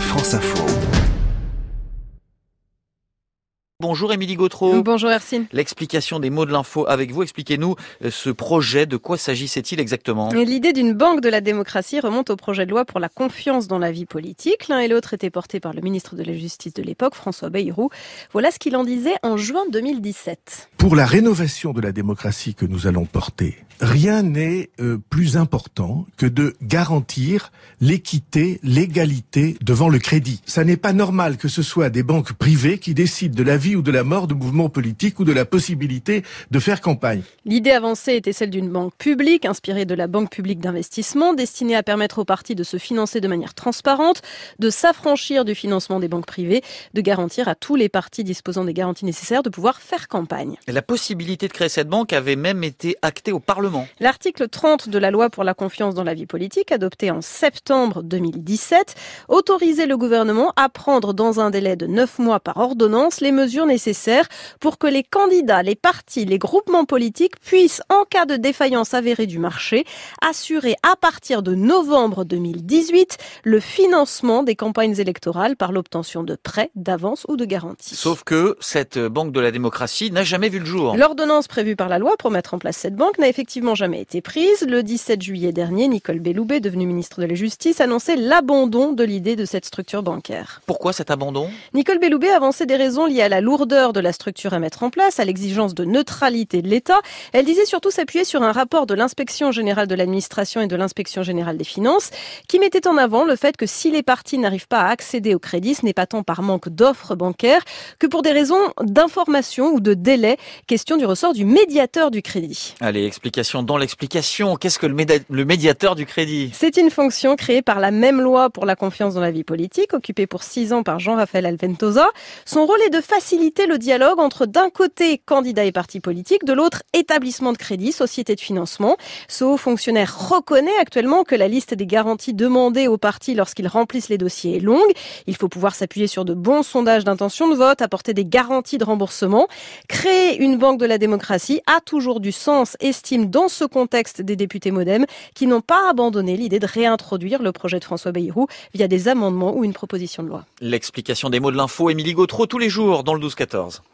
France Info. Bonjour Émilie Gautreau. Bonjour Ercine. L'explication des mots de l'info avec vous. Expliquez-nous euh, ce projet. De quoi s'agissait-il exactement? L'idée d'une banque de la démocratie remonte au projet de loi pour la confiance dans la vie politique. L'un et l'autre étaient portés par le ministre de la Justice de l'époque, François Bayrou. Voilà ce qu'il en disait en juin 2017. Pour la rénovation de la démocratie que nous allons porter, rien n'est euh, plus important que de garantir l'équité, l'égalité devant le crédit. Ça n'est pas normal que ce soit des banques privées qui décident de la vie ou de la mort de mouvements politiques ou de la possibilité de faire campagne. L'idée avancée était celle d'une banque publique, inspirée de la Banque publique d'investissement, destinée à permettre aux partis de se financer de manière transparente, de s'affranchir du financement des banques privées, de garantir à tous les partis disposant des garanties nécessaires de pouvoir faire campagne. La possibilité de créer cette banque avait même été actée au Parlement. L'article 30 de la loi pour la confiance dans la vie politique, adopté en septembre 2017, autorisait le gouvernement à prendre dans un délai de neuf mois par ordonnance les mesures nécessaires pour que les candidats, les partis, les groupements politiques puissent, en cas de défaillance avérée du marché, assurer à partir de novembre 2018 le financement des campagnes électorales par l'obtention de prêts, d'avances ou de garanties. Sauf que cette banque de la démocratie n'a jamais vu le jour. L'ordonnance prévue par la loi pour mettre en place cette banque n'a effectivement jamais été prise. Le 17 juillet dernier, Nicole Belloubet, devenue ministre de la Justice, annonçait l'abandon de l'idée de cette structure bancaire. Pourquoi cet abandon? Nicole Belloubet avançait des raisons liées à la lourdeur de la structure à mettre en place, à l'exigence de neutralité de l'État. Elle disait surtout s'appuyer sur un rapport de l'inspection générale de l'administration et de l'inspection générale des finances qui mettait en avant le fait que si les partis n'arrivent pas à accéder au crédit, ce n'est pas tant par manque d'offres bancaires que pour des raisons d'information ou de délai, question du ressort du médiateur du crédit. Allez, explication dans l'explication. Qu'est-ce que le, le médiateur du crédit? C'est une fonction créée par la même loi pour la confiance dans la vie politique, occupée pour six ans par Jean-Raphaël Alventosa. Son rôle est de faciliter le dialogue entre d'un côté candidats et partis politiques, de l'autre établissement de crédit, société de financement. Ce haut fonctionnaire reconnaît actuellement que la liste des garanties demandées aux partis lorsqu'ils remplissent les dossiers est longue. Il faut pouvoir s'appuyer sur de bons sondages d'intention de vote, apporter des garanties de remboursement. Créer une banque de la démocratie a toujours du sens, estime dans ce contexte des députés modem qui n'ont pas abandonné l'idée de réintroduire le projet de François Bayrou via des amendements ou une proposition de loi. L'explication des mots de l'info, Émilie Gautreau, tous les jours dans 12-14.